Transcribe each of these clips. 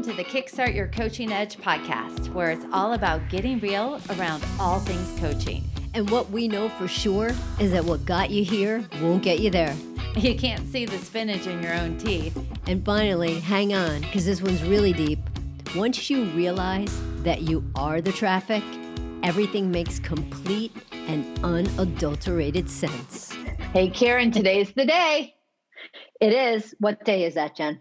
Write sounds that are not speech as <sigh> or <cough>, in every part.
Welcome to the Kickstart Your Coaching Edge podcast, where it's all about getting real around all things coaching. And what we know for sure is that what got you here won't get you there. You can't see the spinach in your own teeth. And finally, hang on, because this one's really deep. Once you realize that you are the traffic, everything makes complete and unadulterated sense. Hey, Karen, today's the day. It is. What day is that, Jen?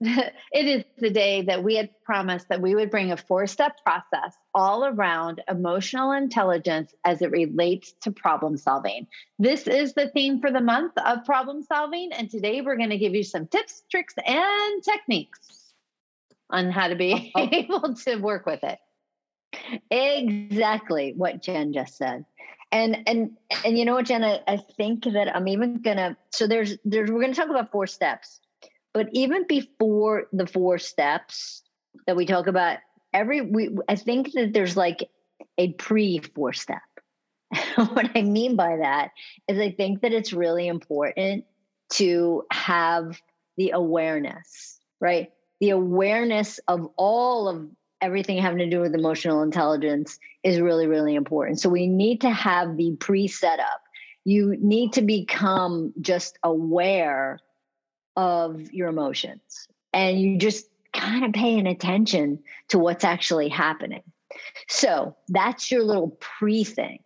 <laughs> it is the day that we had promised that we would bring a four step process all around emotional intelligence as it relates to problem solving. This is the theme for the month of problem solving. And today we're going to give you some tips, tricks, and techniques on how to be oh. oh. <laughs> able to work with it. Exactly what Jen just said. And and and you know what, Jen, I, I think that I'm even gonna so there's there's we're gonna talk about four steps but even before the four steps that we talk about, every we I think that there's like a pre four step. <laughs> what I mean by that is I think that it's really important to have the awareness, right? The awareness of all of everything having to do with emotional intelligence is really, really important. So we need to have the pre setup. You need to become just aware of your emotions and you just kind of paying attention to what's actually happening. So that's your little pre thing.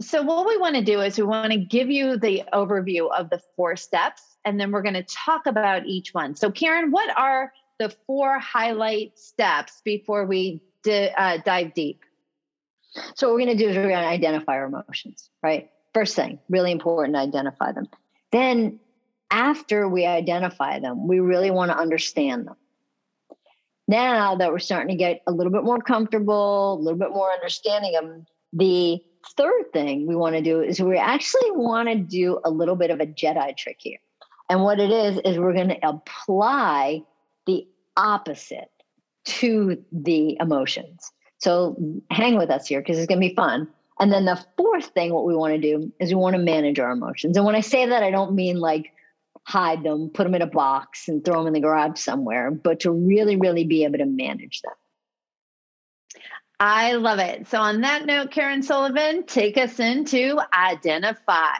So, what we want to do is we want to give you the overview of the four steps, and then we're going to talk about each one. So, Karen, what are the four highlight steps before we uh, dive deep? So, what we're going to do is we're going to identify our emotions, right? First thing, really important to identify them. Then after we identify them, we really want to understand them. Now that we're starting to get a little bit more comfortable, a little bit more understanding them, the third thing we want to do is we actually want to do a little bit of a Jedi trick here. And what it is, is we're going to apply the opposite to the emotions. So hang with us here because it's going to be fun. And then the fourth thing, what we want to do is we want to manage our emotions. And when I say that, I don't mean like hide them, put them in a box, and throw them in the garage somewhere, but to really, really be able to manage them. I love it. So, on that note, Karen Sullivan, take us into identify.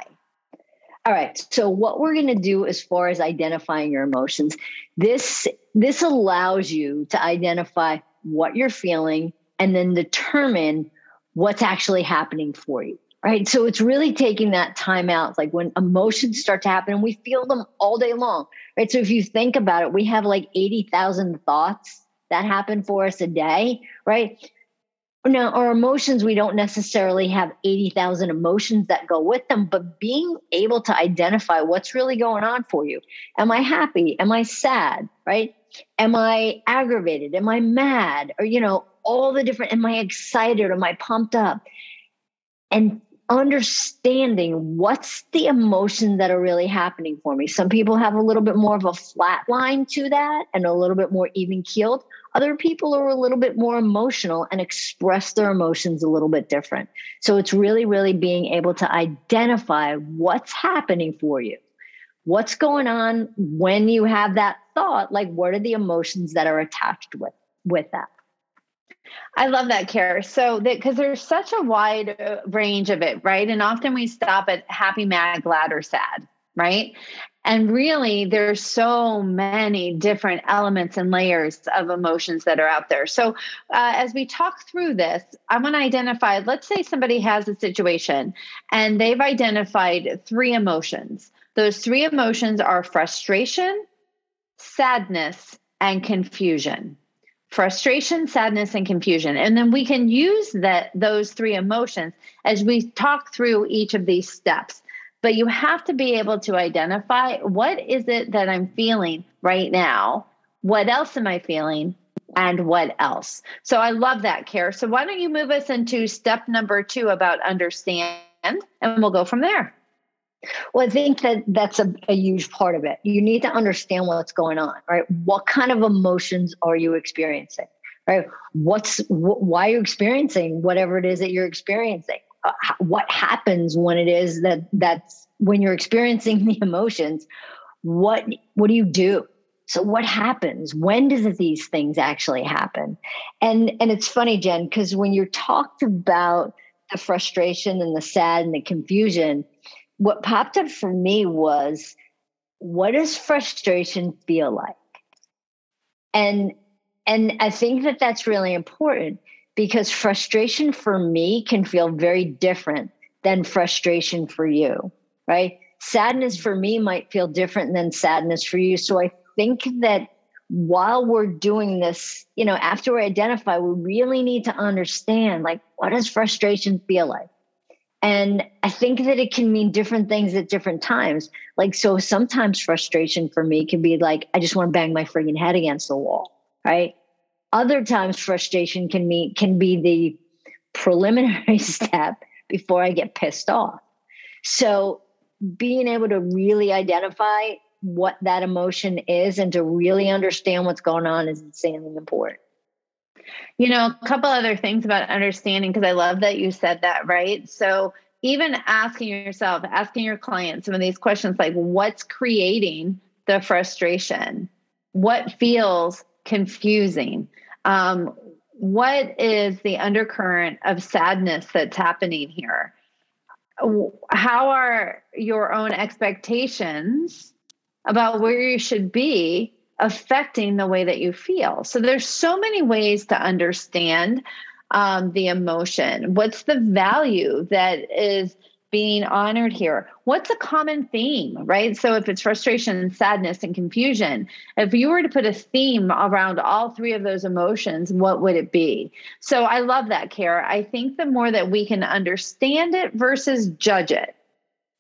All right. So, what we're going to do as far as identifying your emotions, this this allows you to identify what you're feeling and then determine what's actually happening for you right? So it's really taking that time out. like when emotions start to happen and we feel them all day long, right? So if you think about it, we have like 80,000 thoughts that happen for us a day, right? Now, our emotions, we don't necessarily have 80,000 emotions that go with them, but being able to identify what's really going on for you. Am I happy? Am I sad? Right? Am I aggravated? Am I mad? Or, you know, all the different, am I excited? Am I pumped up? And understanding what's the emotion that are really happening for me. Some people have a little bit more of a flat line to that and a little bit more even keeled. Other people are a little bit more emotional and express their emotions a little bit different. So it's really, really being able to identify what's happening for you. What's going on when you have that thought? Like, what are the emotions that are attached with, with that? I love that, Care. So, that because there's such a wide uh, range of it, right? And often we stop at happy, mad, glad, or sad, right? And really, there's so many different elements and layers of emotions that are out there. So, uh, as we talk through this, I want to identify let's say somebody has a situation and they've identified three emotions. Those three emotions are frustration, sadness, and confusion frustration, sadness, and confusion. And then we can use that those three emotions as we talk through each of these steps. But you have to be able to identify what is it that I'm feeling right now? What else am I feeling? And what else? So I love that, Care. So why don't you move us into step number two about understand, and we'll go from there. Well, I think that that's a, a, huge part of it. You need to understand what's going on, right? What kind of emotions are you experiencing, right? What's wh- why are you experiencing whatever it is that you're experiencing? Uh, what happens when it is that that's when you're experiencing <laughs> the emotions? What what do you do, so what happens when does these things actually happen and and it's funny jen because when you talked about the frustration and the sad and the confusion what popped up for me was what does frustration feel like? And and i think that that's really important because frustration for me can feel very different than frustration for you right? Sadness for me might feel different than sadness for you. So i think that while we're doing this, you know, after we identify, we really need to understand like what does frustration feel like? And I think that it can mean different things at different times. Like, so sometimes frustration for me can be like, I just want to bang my frigging head against the wall, right? Other times frustration can mean can be the preliminary <laughs> step before I get pissed off. So being able to really identify what that emotion is and to really understand what's going on is insanely important. You know, a couple other things about understanding, because I love that you said that, right? So, even asking yourself, asking your client some of these questions like, what's creating the frustration? What feels confusing? Um, what is the undercurrent of sadness that's happening here? How are your own expectations about where you should be affecting the way that you feel. So there's so many ways to understand um, the emotion. What's the value that is being honored here? What's a common theme, right? So if it's frustration, and sadness, and confusion, if you were to put a theme around all three of those emotions, what would it be? So I love that, Kara. I think the more that we can understand it versus judge it,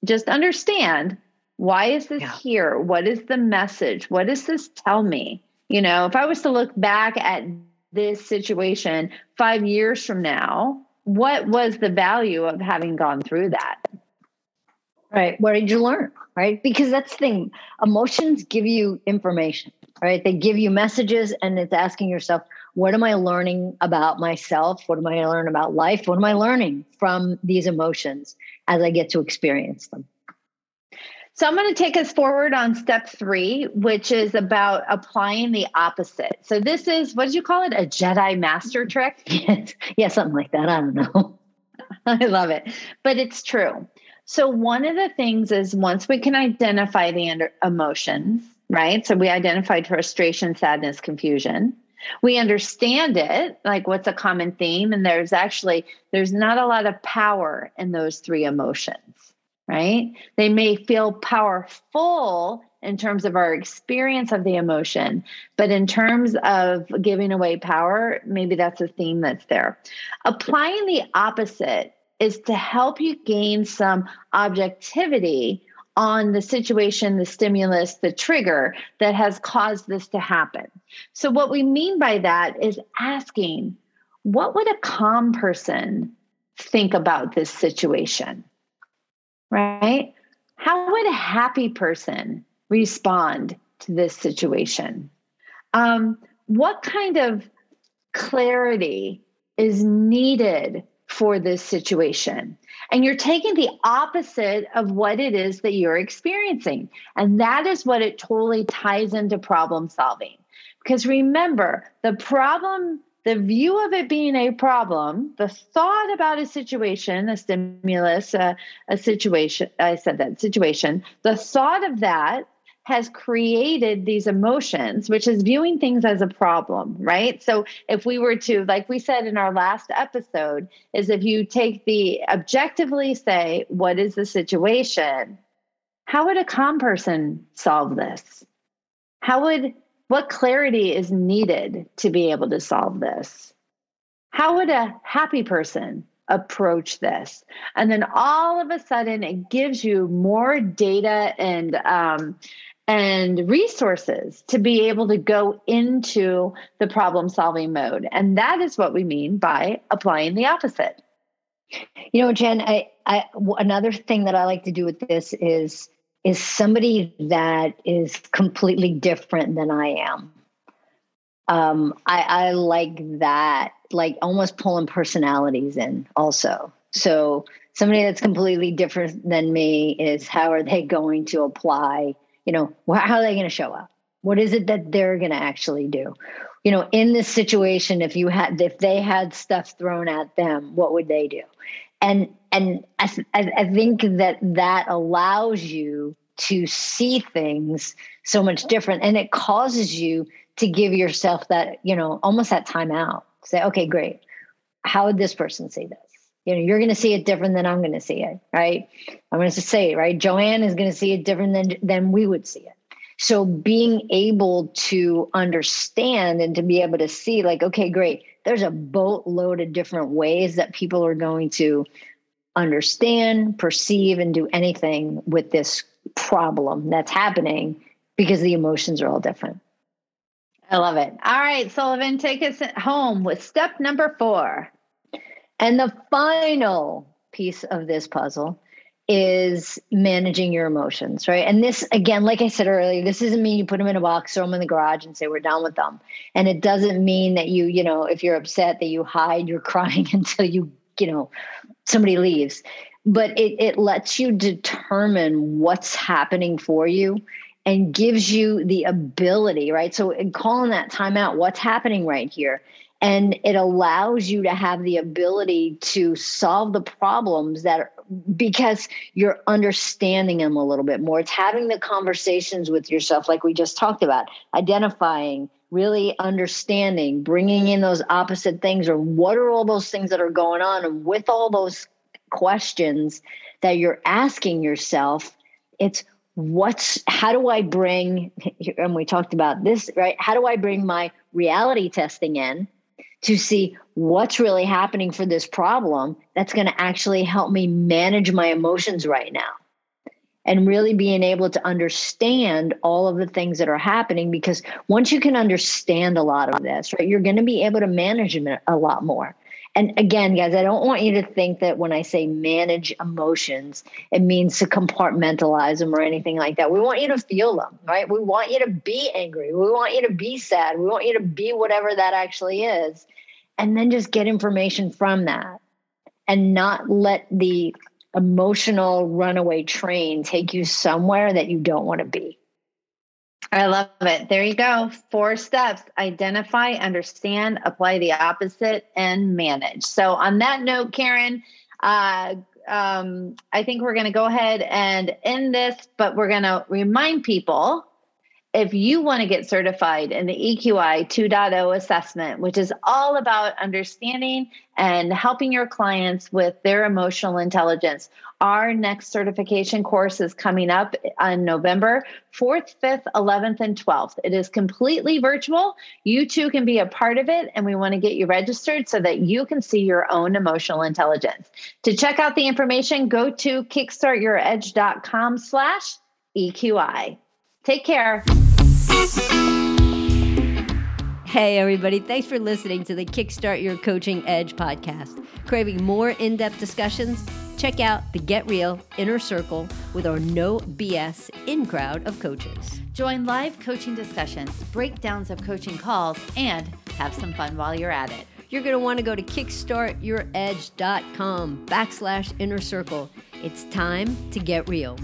just understand why is this yeah. here? What is the message? What does this tell me? You know, if I was to look back at this situation five years from now, what was the value of having gone through that? Right. What did you learn? Right. Because that's the thing. Emotions give you information, right? They give you messages, and it's asking yourself, what am I learning about myself? What am I learning about life? What am I learning from these emotions as I get to experience them? So I'm going to take us forward on step three, which is about applying the opposite. So this is what did you call it? A Jedi master mm-hmm. trick? Yes. <laughs> Yeah, something like that. I don't know. <laughs> I love it. But it's true. So one of the things is once we can identify the under- emotions, right? So we identified frustration, sadness, confusion. We understand it, like what's a common theme and there's actually there's not a lot of power in those three emotions right? They may feel powerful in terms of our experience of the emotion, but in terms of giving away power, maybe that's a theme that's there. Applying the opposite is to help you gain some objectivity on the situation, the stimulus, the trigger that has caused this to happen. So, what we mean by that is asking, what would a calm person think about this situation? Right? How would a happy person respond to this situation? Um, what kind of clarity is needed for this situation? And you're taking the opposite of what it is that you're experiencing. And that is what it totally ties into problem solving. Because remember, the problem the view of it being a problem, the thought about a situation, a stimulus, a, a situation, I said that situation, the thought of that has created these emotions, which is viewing things as a problem, right? So if we were to, like we said in our last episode, is if you take the objectively say, what is the situation? How would a calm person solve this? How would what clarity is needed to be able to solve this? How would a happy person approach this? And then all of a sudden, it gives you more data and um, and resources to be able to go into the problem solving mode. And that is what we mean by applying the opposite. You know, Jen, I, I another thing that I like to do with this is is somebody that is completely different than I am. Um, I, I like that, like almost pulling personalities in also. So somebody that's completely different than me is how are they going to apply, you know, how are they going to show up? What is it that they're going to actually do? You know, in this situation, if you had, if they had stuff thrown at them, what would they do? And and I, I think that that allows you to see things so much different, and it causes you to give yourself that you know almost that time out. Say, okay, great. How would this person see this? you know you're going to see it different than i'm going to see it right i'm going to say it right joanne is going to see it different than than we would see it so being able to understand and to be able to see like okay great there's a boatload of different ways that people are going to understand perceive and do anything with this problem that's happening because the emotions are all different I love it. All right, Sullivan, take us home with step number four. And the final piece of this puzzle is managing your emotions, right? And this, again, like I said earlier, this doesn't mean you put them in a box, throw them in the garage, and say we're done with them. And it doesn't mean that you, you know, if you're upset, that you hide your <laughs> crying until you, you know, somebody leaves. But it it lets you determine what's happening for you and gives you the ability, right? So in calling that timeout what's happening right here? and it allows you to have the ability to solve the problems that are, because you're understanding them a little bit more it's having the conversations with yourself like we just talked about identifying really understanding bringing in those opposite things or what are all those things that are going on and with all those questions that you're asking yourself it's what's how do i bring <laughs> and we talked about this right? How do i bring my reality testing in to see what's really happening for this problem that's going to actually help me manage my emotions right now and really being able to understand all of the things that are happening because once you can understand a lot of this right you're going to be able to manage a lot more. And again guys i don't want you to think that when i say manage emotions it means to compartmentalize them or anything like that. We want you to feel them right? We want you to be angry. We want you to be sad. We want you to be whatever that actually is and then just get information from that and not let the emotional runaway train take you somewhere that you don't want to be. I love it. There you go. Four steps identify, understand, apply the opposite, and manage. So, on that note, Karen, uh, um, I think we're going to go ahead and end this, but we're going to remind people if you want to get certified in the EQI 2.0 assessment, which is all about understanding and helping your clients with their emotional intelligence, our next certification course is coming up on November 4th, 5th, 11th, and 12th. It is completely virtual. You too can be a part of it, and we want to get you registered so that you can see your own emotional intelligence. To check out the information, go to kickstartyouredge.com slash EQI. Take care. Hey, everybody. Thanks for listening to the Kickstart Your Coaching Edge podcast. Craving more in depth discussions? Check out the Get Real Inner Circle with our no BS in crowd of coaches. Join live coaching discussions, breakdowns of coaching calls, and have some fun while you're at it. You're going to want to go to kickstartyouredge.com backslash inner circle. It's time to get real.